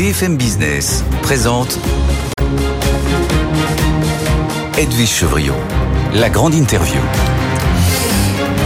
BFM Business présente Edwige Chevriot, la grande interview.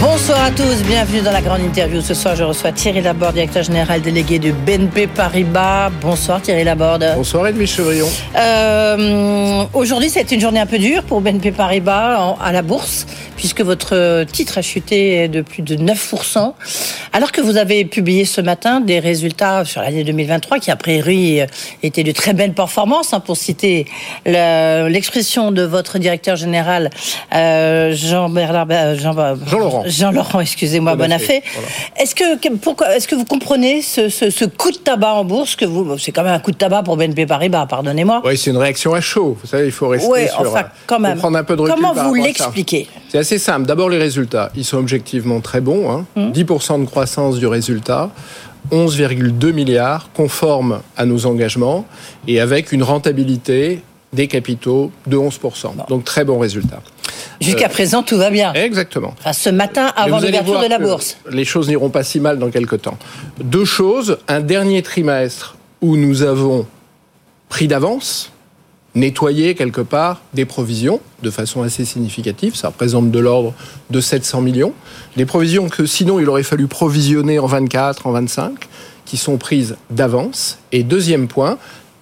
Bonsoir à tous, bienvenue dans la grande interview. Ce soir, je reçois Thierry Laborde, directeur général délégué de BNP Paribas. Bonsoir Thierry Laborde. Bonsoir Edwige Chevrillon. Euh, Aujourd'hui, c'est une journée un peu dure pour BNP Paribas à la bourse, puisque votre titre a chuté de plus de 9%, alors que vous avez publié ce matin des résultats sur l'année 2023 qui, a priori, étaient de très belles performances, hein, pour citer l'expression de votre directeur général euh, Jean-Bernard... Euh, Jean-Laurent. Jean-Laurent, excusez-moi, Bonafé. Voilà. Est-ce que, pourquoi, est-ce que vous comprenez ce, ce, ce, coup de tabac en bourse que vous, c'est quand même un coup de tabac pour BNP Paribas, pardonnez-moi. Oui, c'est une réaction à chaud. Vous savez, il faut rester oui, sur. Enfin, quand même. Prendre un peu de recul Comment vous l'expliquez? C'est assez simple. D'abord, les résultats. Ils sont objectivement très bons. Hein. Hum. 10% de croissance du résultat. 11,2 milliards, conformes à nos engagements, et avec une rentabilité des capitaux de 11%. Non. Donc très bon résultat. Jusqu'à euh, présent, tout va bien. Exactement. Enfin, ce matin, avant l'ouverture de la bourse. Les choses n'iront pas si mal dans quelques temps. Deux choses. Un dernier trimestre où nous avons pris d'avance, nettoyé quelque part des provisions de façon assez significative. Ça représente de l'ordre de 700 millions. Les provisions que sinon il aurait fallu provisionner en 24, en 25, qui sont prises d'avance. Et deuxième point,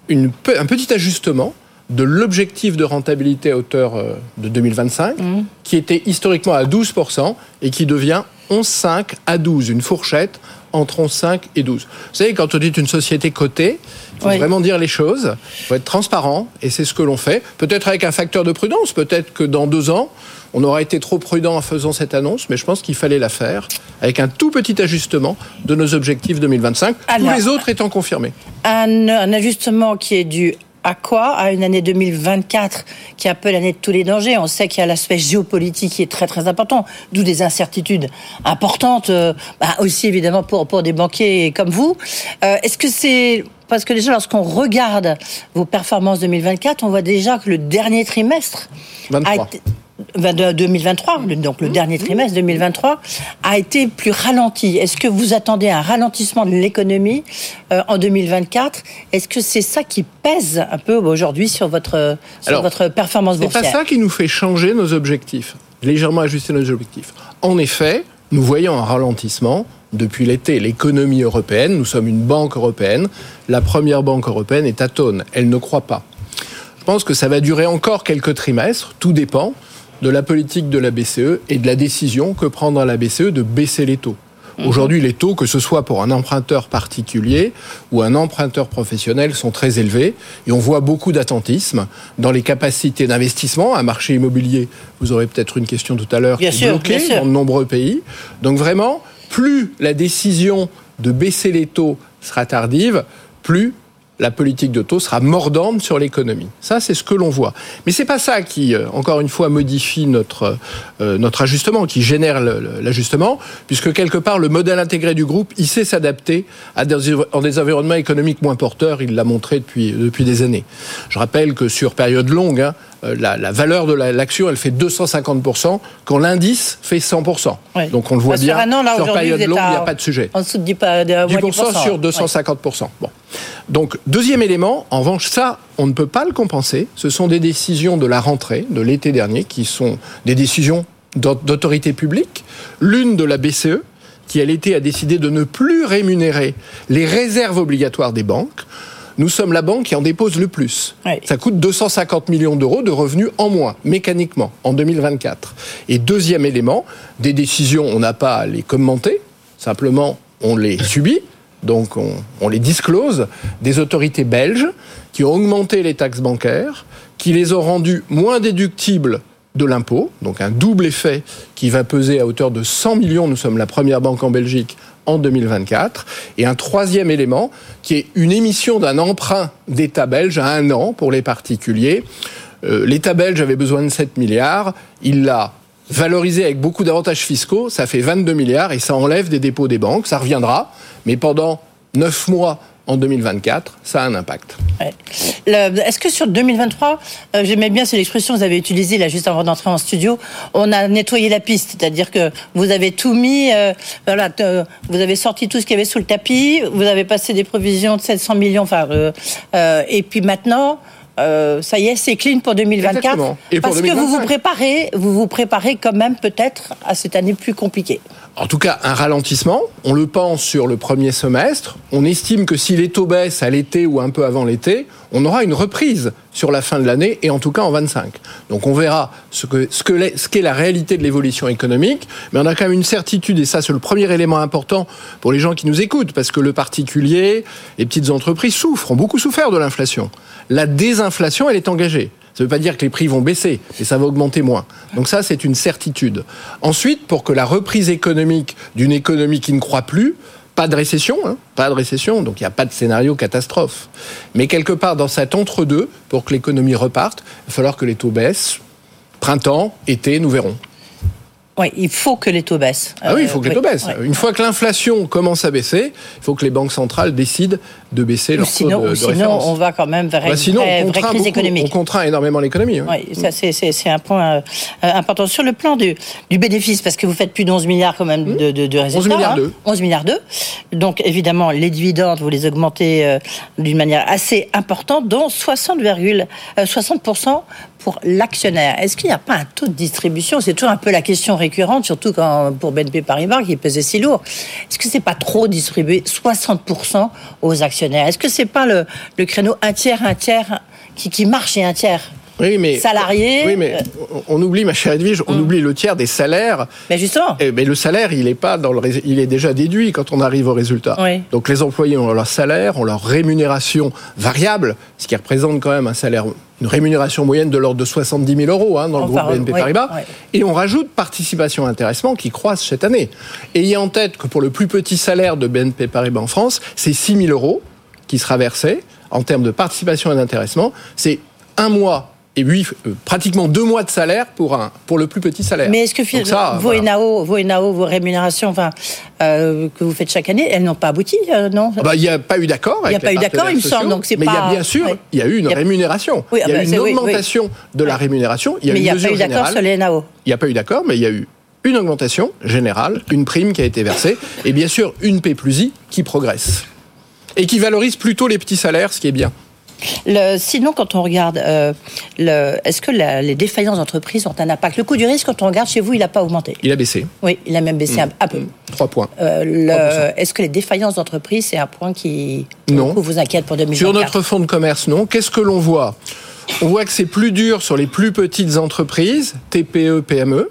une, un petit ajustement de l'objectif de rentabilité à hauteur de 2025, mmh. qui était historiquement à 12% et qui devient 11,5 à 12, une fourchette entre 11,5 et 12. Vous savez, quand on dit une société cotée, il faut oui. vraiment dire les choses, il faut être transparent, et c'est ce que l'on fait. Peut-être avec un facteur de prudence, peut-être que dans deux ans, on aura été trop prudent en faisant cette annonce, mais je pense qu'il fallait la faire avec un tout petit ajustement de nos objectifs 2025, Alors, tous les autres étant confirmés. Un, un ajustement qui est dû à quoi À une année 2024 qui est un peu l'année de tous les dangers. On sait qu'il y a l'aspect géopolitique qui est très très important, d'où des incertitudes importantes, euh, bah aussi évidemment pour, pour des banquiers comme vous. Euh, Est-ce que c'est... Parce que déjà, lorsqu'on regarde vos performances 2024, on voit déjà que le dernier trimestre 23. a été... 2023, donc le dernier trimestre 2023, a été plus ralenti. Est-ce que vous attendez un ralentissement de l'économie euh, en 2024 Est-ce que c'est ça qui pèse un peu aujourd'hui sur votre, sur Alors, votre performance boursière C'est pas ça qui nous fait changer nos objectifs, légèrement ajuster nos objectifs. En effet, nous voyons un ralentissement depuis l'été. L'économie européenne, nous sommes une banque européenne, la première banque européenne est atone, elle ne croit pas. Je pense que ça va durer encore quelques trimestres, tout dépend de la politique de la BCE et de la décision que prendra la BCE de baisser les taux. Aujourd'hui, les taux, que ce soit pour un emprunteur particulier ou un emprunteur professionnel, sont très élevés et on voit beaucoup d'attentisme dans les capacités d'investissement. Un marché immobilier, vous aurez peut-être une question tout à l'heure, qui est bloqué dans de nombreux pays. Donc vraiment, plus la décision de baisser les taux sera tardive, plus la politique de taux sera mordante sur l'économie. Ça, c'est ce que l'on voit. Mais c'est pas ça qui, encore une fois, modifie notre euh, notre ajustement, qui génère l'ajustement, puisque quelque part le modèle intégré du groupe, il sait s'adapter à des, dans des environnements économiques moins porteurs. Il l'a montré depuis depuis des années. Je rappelle que sur période longue, hein, la, la, valeur de l'action, la, elle fait 250%, quand l'indice fait 100%. Oui. Donc on le voit bah, bien, sur, un an, là, sur période longue, il n'y a pas de sujet. En dessous de 10%, de 10% sur 250%. Oui. Bon. Donc, deuxième élément, en revanche, ça, on ne peut pas le compenser. Ce sont des décisions de la rentrée, de l'été dernier, qui sont des décisions d'autorité publique. L'une de la BCE, qui à l'été a décidé de ne plus rémunérer les réserves obligatoires des banques nous sommes la banque qui en dépose le plus. Ça coûte 250 millions d'euros de revenus en moins, mécaniquement, en 2024. Et deuxième élément, des décisions, on n'a pas à les commenter, simplement on les subit. Donc on, on, les disclose, des autorités belges qui ont augmenté les taxes bancaires, qui les ont rendues moins déductibles de l'impôt, donc un double effet qui va peser à hauteur de 100 millions. Nous sommes la première banque en Belgique en 2024. Et un troisième élément, qui est une émission d'un emprunt d'État belge à un an pour les particuliers. Euh, L'État belge avait besoin de 7 milliards, il l'a valorisé avec beaucoup d'avantages fiscaux, ça fait 22 milliards et ça enlève des dépôts des banques, ça reviendra, mais pendant 9 mois, en 2024, ça a un impact. Ouais. Est-ce que sur 2023, euh, j'aimais bien cette expression que vous avez utilisée là juste avant d'entrer en studio, on a nettoyé la piste, c'est-à-dire que vous avez tout mis, euh, voilà, euh, vous avez sorti tout ce qu'il y avait sous le tapis, vous avez passé des provisions de 700 millions, enfin, et puis maintenant. ça y est, c'est clean pour 2024. Exactement. Et pour parce que vous vous 2025. préparez, vous vous préparez quand même peut-être à cette année plus compliquée. En tout cas, un ralentissement, on le pense sur le premier semestre. On estime que si les taux baissent à l'été ou un peu avant l'été, on aura une reprise sur la fin de l'année et en tout cas en 25. Donc on verra ce que ce qu'est la réalité de l'évolution économique, mais on a quand même une certitude et ça c'est le premier élément important pour les gens qui nous écoutent parce que le particulier, les petites entreprises souffrent, ont beaucoup souffert de l'inflation. La désinflation, elle est engagée. Ça ne veut pas dire que les prix vont baisser, mais ça va augmenter moins. Donc ça, c'est une certitude. Ensuite, pour que la reprise économique d'une économie qui ne croit plus, pas de récession, hein, pas de récession, donc il n'y a pas de scénario catastrophe. Mais quelque part dans cet entre-deux, pour que l'économie reparte, il va falloir que les taux baissent. Printemps, été, nous verrons. Oui, il faut que les taux baissent. Ah oui, il faut que les taux baissent. Une fois que l'inflation commence à baisser, il faut que les banques centrales décident de baisser Ou leur taux de, sinon référence. on va quand même vers Bah, une sinon, vraie, crise beaucoup- économique. on contraint énormément l'économie. oui. Oui, ça c'est- un point euh, euh, important. Sur le plan du, du bénéfice, parce que vous faites plus de 11 milliards quand même de, de, de résultats. Mmh. milliards hein. deux. 11 milliards deux. Donc évidemment, les dividendes, vous les augmentez euh, d'une manière assez importante, dont 60, virgule- euh, 60% pour l'actionnaire. Est-ce qu'il n'y a pas un taux de distribution? C'est toujours un peu la question récurrente, surtout quand pour BNP Paribas qui pesait si lourd. Est-ce que c'est pas trop distribué? 60% aux actionnaires Est-ce que c'est pas le, le créneau un tiers, un tiers qui, qui marche et un tiers? Oui, mais Salariés, Oui, mais euh, on oublie, ma chère Edwige, on oublie le tiers des salaires. Mais justement. Eh, Mais le salaire, il est pas dans le, il est déjà déduit quand on arrive au résultat. Oui. Donc les employés ont leur salaire, ont leur rémunération variable, ce qui représente quand même un salaire, une rémunération moyenne de l'ordre de 70 000 euros hein, dans le groupe BNP Paribas. oui. Et on rajoute participation intéressement qui croissent cette année. Ayez en tête que pour le plus petit salaire de BNP Paribas en France, c'est 6 000 euros qui sera versé en termes de participation et d'intéressement. C'est un mois et huit, euh, pratiquement deux mois de salaire pour un pour le plus petit salaire. Mais est-ce que Donc ça, vos, voilà. ENAO, vos ENAO, vos rémunérations enfin, euh, que vous faites chaque année, elles n'ont pas abouti, euh, non Ah bah, il n'y a pas eu d'accord. Il y a pas eu d'accord, il me semble, donc c'est Mais il y a bien sûr, ouais. il y a eu une a- rémunération. Oui, il y ah a bah, eu une c'est- oui, oui. augmentation de la rémunération. Il y a Mais il n'y a pas eu d'accord sur les ENAO. Il n'y a pas eu d'accord, mais il y a eu une augmentation générale, une prime qui a été versée, et bien sûr une P plus I qui progresse. Et qui valorise plutôt les petits salaires, ce qui est bien. Le- sinon, quand on regarde, euh, est-ce que la- les défaillances d'entreprises ont un impact? Le coût du risque, quand on regarde chez vous, il n'a pas augmenté? Il a baissé. Oui, il a même baissé un, un peu. 3 points. Euh, le- 3%. Est-ce que les défaillances d'entreprises, c'est un point qui Non. vous inquiète pour 2024 Sur notre fonds de commerce, non. Qu'est-ce que l'on voit? On voit que c'est plus dur sur les plus petites entreprises, TPE, PME.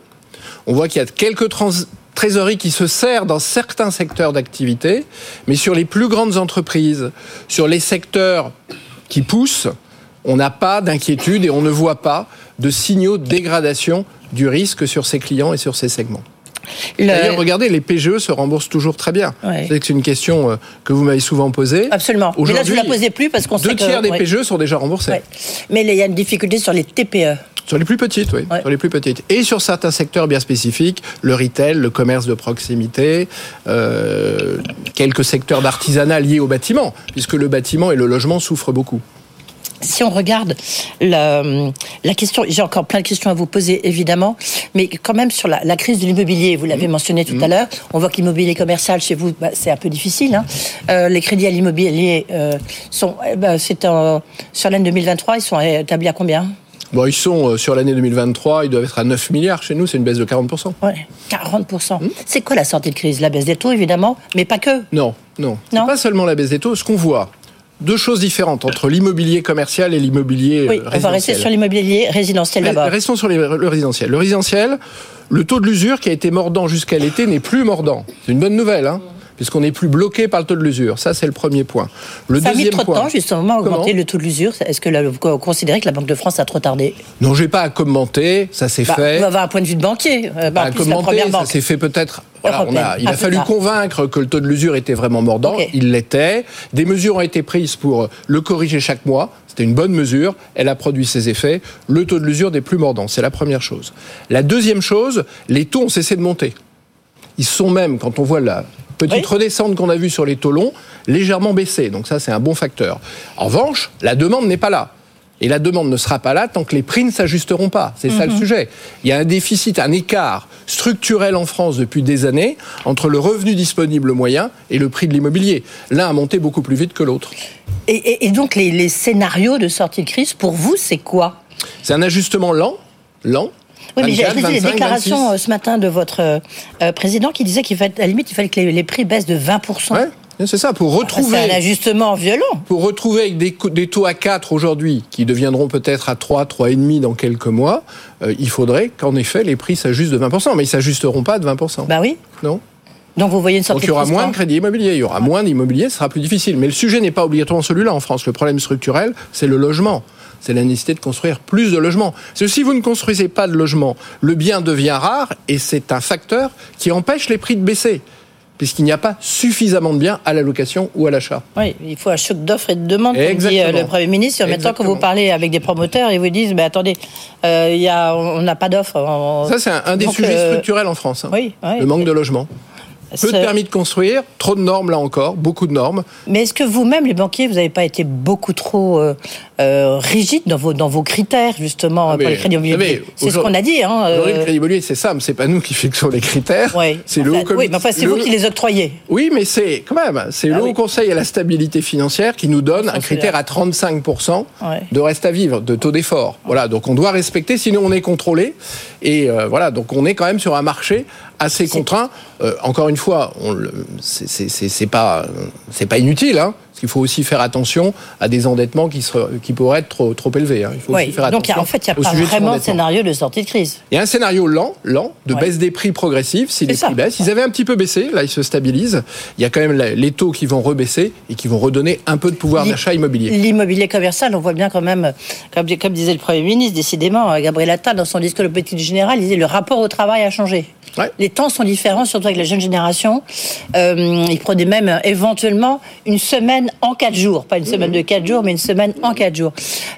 On voit qu'il y a quelques trans- trésoreries qui se serrent dans certains secteurs d'activité, mais sur les plus grandes entreprises, sur les secteurs qui poussent, on n'a pas d'inquiétude et on ne voit pas de signaux de dégradation du risque sur ces clients et sur ces segments. Le- D'ailleurs, regardez, les PGE se remboursent toujours très bien. Ouais. C'est une question euh, que vous m'avez souvent posée. Absolument. Mais là, je ne la posais plus parce qu'on sait Deux que... tiers des ouais. PGE sont déjà remboursés. Ouais. Mais il y a une difficulté sur les. TPE. Sur les plus petites, oui. Ouais. Sur les plus petites. Et sur certains secteurs bien spécifiques, le retail, le commerce de proximité, euh, quelques secteurs d'artisanat liés au bâtiment, puisque le bâtiment et le logement souffrent beaucoup. Si on regarde la, la question, j'ai encore plein de questions à vous poser évidemment, mais quand même sur la, la crise de l'immobilier, vous Mmh. l'avez mentionné tout à l'heure, on voit que l'immobilier commercial chez vous, bah, c'est un peu difficile. hein. Euh, les crédits à l'immobilier euh, sont, eh ben, c'est en- sur l'année 2023, ils sont établis à combien? Bon, ils sont euh, sur l'année 2023, ils doivent être à 9 milliards chez nous, c'est une baisse de 40%. Ouais, 40%. Mmh. C'est quoi la sortie de crise? La baisse des taux évidemment, mais pas que. Non, non. Non? pas seulement la baisse des taux. Ce qu'on voit, deux choses différentes entre l'immobilier commercial et l'immobilier euh, Oui, on va rester résidentiel. sur l'immobilier résidentiel d'abord. Restons sur les- le résidentiel. Le résidentiel, le taux de l'usure qui a été mordant jusqu'à l'été n'est plus mordant. C'est une bonne nouvelle, hein, puisqu'on n'est plus bloqué par le taux de l'usure. Ça, c'est le premier point. Le Ça a mis deuxième trop de point. temps justement à augmenter le taux de l'usure. Est-ce que vous considérez que la Banque de France a trop tardé Non, j'ai pas à commenter. Ça s'est Bah, fait. On va avoir un point de vue de banquier. Euh, bah, à plus, la commenter. première Ça s'est fait peut-être. Voilà, on a, Européenne. il a Ah, fallu convaincre que le taux de l'usure était vraiment mordant. Il l'était. Des mesures ont été prises pour le corriger chaque mois. C'était une bonne mesure. Elle a produit ses effets. Le taux de l'usure n'est plus mordant. C'est la première chose. La deuxième chose, les taux ont cessé de monter. Ils sont même, quand on voit la, Petite redescente qu'on a vue sur les taux longs, légèrement baissée. Donc ça, c'est un bon facteur. En revanche, la demande n'est pas là. Et la demande ne sera pas là tant que les prix ne s'ajusteront pas. C'est ça le mhm. sujet. Il y a un déficit, un écart structurel en France depuis des années entre le revenu disponible moyen et le prix de l'immobilier. L'un a monté beaucoup plus vite que l'autre. Et, donc les, scénarios de sortie de crise, pour vous, c'est quoi? C'est un ajustement lent, lent, oui, mais j'ai les déclarations euh, ce matin de votre euh, président qui disait qu'il fallait, à la limite, il fallait que les, prix baissent de 20%. Ouais. C'est ça, pour retrouver. C'est un ajustement violent. Pour retrouver avec des, des taux à 4 aujourd'hui, qui deviendront peut-être à 3, 3,5 dans quelques mois, euh, il faudrait qu'en effet les prix s'ajustent de 20%. Mais ils s'ajusteront pas de 20%. Bah oui. Non donc vous voyez une sorte Donc il y aura moins de crédit immobilier, il y aura moins d'immobilier, ce sera plus difficile. Mais le sujet n'est pas obligatoirement celui-là en France. Le problème structurel, c'est le logement. C'est la nécessité de construire plus de logements. si vous ne construisez pas de logements, le bien devient rare et c'est un facteur qui empêche les prix de baisser puisqu'il n'y a pas suffisamment de biens à la location ou à l'achat. Oui, il faut un choc d'offres et de demandes, comme dit euh, le Premier ministre. Maintenant que vous parlez avec des promoteurs, ils vous disent, mais attendez, euh, y a, on n'a pas d'offres. Ça, c'est un, des sujets euh, structurels en France. Hein. oui, le manque de logement. Peu de permis de construire, trop de normes là encore, beaucoup de normes. Mais est-ce que vous-même, les banquiers, vous n'avez pas été beaucoup trop euh, euh rigide dans vos, dans vos critères, justement, ah, pour les crédits immobiliers C'est ce qu'on a dit. Hein, euh... Le crédit immobilier, c'est ça, mais c'est pas nous qui fixons les critères. Oui, c'est le Oui, mais enfin, c'est vous qui les octroyez. Oui, mais c'est quand même, c'est ah, le Haut Conseil à la stabilité financière qui nous donne un critère à 35% de reste à vivre, de taux d'effort. Voilà, donc on doit respecter, sinon on est contrôlé. Et euh, voilà, donc on est quand même sur un marché assez contraint. Euh, encore une fois, c'est pas c'est pas inutile. Hein, parce qu'il faut aussi faire attention à des endettements qui, qui pourraient être trop, trop élevés. Hein. Il faut aussi faire donc en fait, il n'y a pas vraiment de scénario de sortie de crise. Il y a un scénario lent, lent, de baisse des prix progressifs si les prix baissent. Ils avaient un petit peu baissé, là ils se stabilisent. Il y a quand même les taux qui vont rebaisser et qui vont redonner un peu de pouvoir d'achat immobilier. L'immobilier commercial, on voit bien quand même, comme, comme disait le Premier ministre, décidément, euh, Gabriel Attal, dans son discours de politique générale, il disait le rapport au travail a changé. Les temps sont différents, surtout avec la jeune génération. Euh, il prenait même éventuellement une semaine en quatre jours. Pas une semaine de quatre jours, mais une semaine en quatre jours.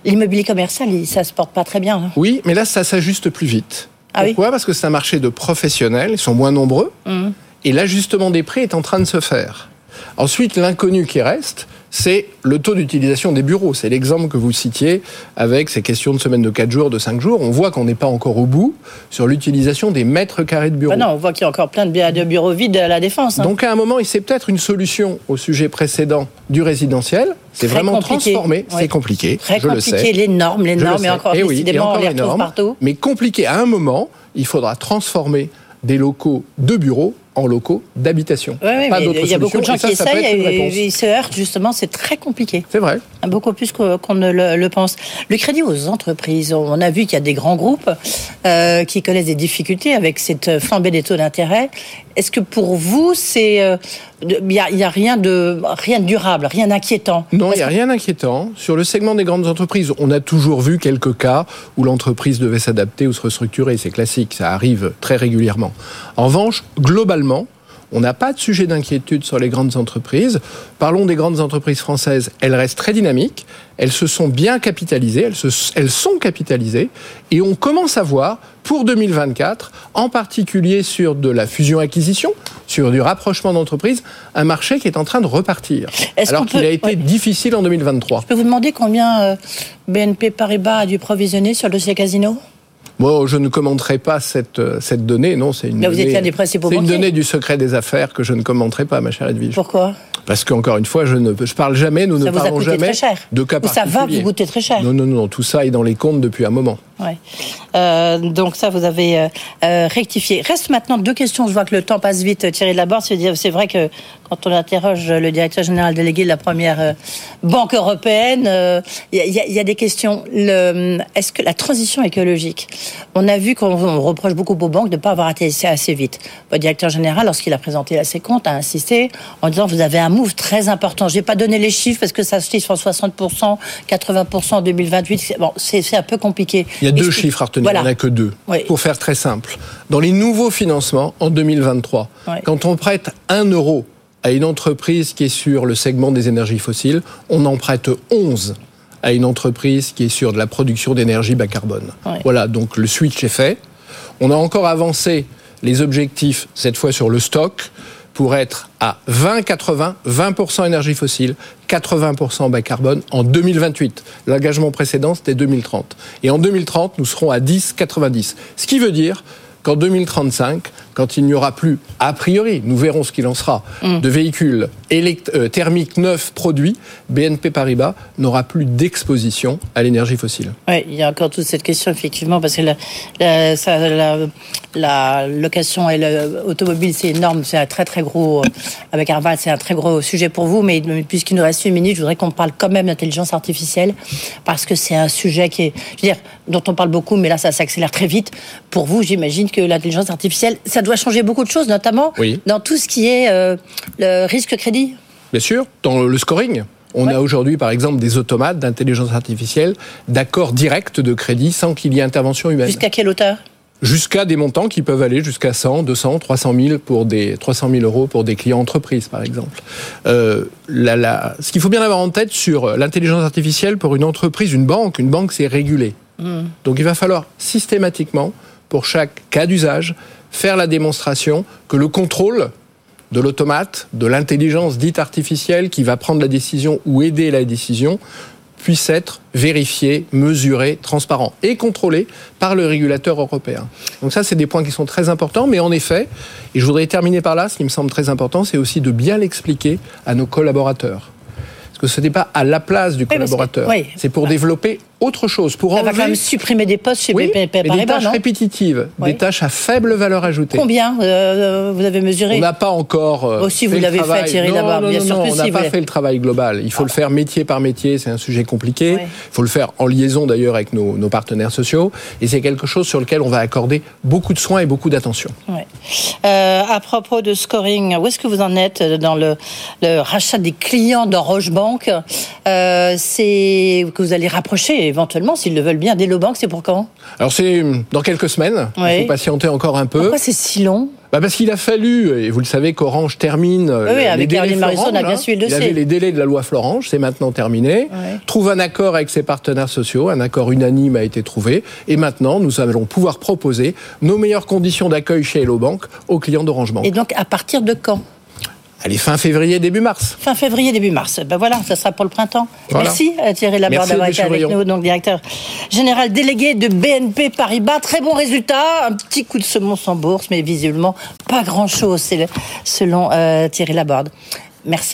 L'immobilier commercial, ça se porte pas très bien. Hein. Oui, mais là, ça s'ajuste plus vite. Ah Pourquoi? Parce que c'est un marché de professionnels, ils sont moins nombreux, mmh. et l'ajustement des prix est en train de se faire. Ensuite, l'inconnu qui reste, c'est le taux d'utilisation des bureaux. C'est l'exemple que vous citiez avec ces questions de semaine de 4 jours, de 5 jours. On voit qu'on n'est pas encore au bout sur l'utilisation des mètres carrés de bureaux. Bah non, on voit qu'il y a encore plein de bureaux vides à la défense. Hein. Donc à un moment, c'est peut-être une solution au sujet précédent du résidentiel. C'est vraiment transformé. C'est compliqué. Très je compliqué. Le sais. Les normes, les normes, et encore, et oui, et encore on les, retrouve partout. Mais compliqué. À un moment, il faudra transformer des locaux de bureaux en locaux d'habitation. il y a beaucoup de gens qui essayent et ils se heurtent justement, c'est très compliqué. C'est vrai. Beaucoup plus qu'on ne le, pense. Le crédit aux entreprises, on a vu qu'il y a des grands groupes euh, qui connaissent des difficultés avec cette flambée des taux d'intérêt. Est-ce que pour vous, c'est euh, il n'y a, rien de rien de durable, rien d'inquiétant? Non, il n'y a rien d'inquiétant. Sur le segment des grandes entreprises, on a toujours vu quelques cas où l'entreprise devait s'adapter ou se restructurer. C'est classique, ça arrive très régulièrement. En revanche, globalement, on n'a pas de sujet d'inquiétude sur les grandes entreprises. Parlons des grandes entreprises françaises. Elles restent très dynamiques. Elles se sont bien capitalisées. Elles, se, elles sont capitalisées. Et on commence à voir, pour 2024, en particulier sur de la fusion-acquisition, sur du rapprochement d'entreprises, un marché qui est en train de repartir. Alors qu'il a été difficile en 2023. Je peux vous demander combien euh, BNP Paribas a dû provisionner sur le dossier Casino? Moi, je ne commenterai pas cette, euh, cette donnée. Non, c'est une, donnée, une donnée du secret des affaires que je ne commenterai pas, ma chère Edwige. Pourquoi? Parce qu'encore une fois, je ne je parle jamais, nous ne parlons jamais de cas. Ça va vous coûter très cher. Non, non, non, tout ça est dans les comptes depuis un moment. Ouais. Euh, donc ça, vous avez euh, euh, rectifié. Reste maintenant deux questions. Je vois que le temps passe vite. Thierry Laborde, c'est vrai que quand on interroge le directeur général délégué de la première banque européenne, il y, a des questions. Est-ce que la transition écologique, on a vu qu'on reproche beaucoup aux banques de ne pas avoir été assez vite. Le directeur général, lorsqu'il a présenté ses comptes, a insisté en disant vous avez un move très important. Je n'ai pas donné les chiffres parce que ça se chiffre en 60%, 80% en 2028. Bon, c'est un peu compliqué. A deux chiffres à retenir, il n'y en a que deux. Pour faire très simple, dans les nouveaux financements en 2023, quand on prête un euro à une entreprise qui est sur le segment des énergies fossiles, on en prête 11 à une entreprise qui est sur de la production d'énergie bas carbone. Voilà, donc le switch est fait. On a encore avancé les objectifs, cette fois sur le stock, pour être à 20-80, 20%, énergie fossile, 80% bas carbone en 2028. L'engagement précédent, c'était 2030. Et en 2030, nous serons à 10-90. Ce qui veut dire qu'en 2035, quand il n'y aura plus, a priori, nous verrons ce qu'il en sera, mm. de véhicules euh, thermiques neufs produits, BNP Paribas n'aura plus d'exposition à l'énergie fossile. Oui, il y a encore toute cette question, effectivement, parce que la, location et l'automobile, c'est énorme, c'est un très très gros, euh, avec Arval, c'est un très gros sujet pour vous, mais puisqu'il nous reste une minute, je voudrais qu'on parle quand même d'intelligence artificielle, parce que c'est un sujet qui est, je veux dire, dont on parle beaucoup, mais là, ça s'accélère très vite. Pour vous, j'imagine que l'intelligence artificielle, ça doit doit changer beaucoup de choses, notamment dans tout ce qui est euh, le risque crédit. Bien sûr, dans le scoring. On a aujourd'hui, par exemple, des automates d'intelligence artificielle, d'accords directs de crédit sans qu'il y ait intervention humaine. Jusqu'à quelle hauteur? Jusqu'à des montants qui peuvent aller jusqu'à 100, 200, 300 000 pour des 300 000 euros pour des clients entreprises, par exemple. Euh, ce qu'il faut bien avoir en tête sur l'intelligence artificielle pour une entreprise, une banque, une banque c'est régulé. Hmm. Donc il va falloir systématiquement, pour chaque cas d'usage, faire la démonstration que le contrôle de l'automate, de l'intelligence dite artificielle qui va prendre la décision ou aider la décision, puisse être vérifié, mesuré, transparent et contrôlé par le régulateur européen. Donc ça, c'est des points qui sont très importants, mais en effet, et je voudrais terminer par là, ce qui me semble très important, c'est aussi de bien l'expliquer à nos collaborateurs que ce n'est pas à la place du collaborateur. C'est pour développer autre chose. Pour Ça va quand même supprimer des postes chez oui, Des tâches répétitives, des tâches à faible valeur ajoutée. Combien euh, vous avez mesuré On n'a pas encore. Euh, Aussi, vous l'avez fait, Thierry, d'abord. Bien sûr que on n'a pas fait le travail global. Il faut le faire métier par métier. C'est un sujet compliqué. Il faut le faire en liaison d'ailleurs avec nos, nos, partenaires sociaux. Et c'est quelque chose sur lequel on va accorder beaucoup de soins et beaucoup d'attention. Euh, à propos de scoring, où est-ce que vous en êtes dans le, le rachat des clients d'Orange Bank euh, C'est que vous allez rapprocher éventuellement, s'ils le veulent bien, d'Elobank. C'est pour quand? Alors c'est dans quelques semaines. Il faut patienter encore un peu. Pourquoi c'est si long? Bah parce qu'il a fallu, et vous le savez qu'Orange termine oui, les avec délais Florange, a bien suivi le dossier. Il avait les délais de la loi Florange, c'est maintenant terminé. Trouve un accord avec ses partenaires sociaux, un accord unanime a été trouvé, et maintenant nous allons pouvoir proposer nos meilleures conditions d'accueil chez Hello Bank aux clients d'Orange Bank. Et donc à partir de quand? Allez, fin février, début mars. Fin février, début mars. Ben voilà, ça sera pour le printemps. Merci euh, Thierry Laborde d'avoir été avec nous, donc directeur général délégué de BNP Paribas. Très bon résultat, un petit coup de semonce en bourse, mais visiblement pas grand-chose, selon euh, Thierry Laborde. Merci.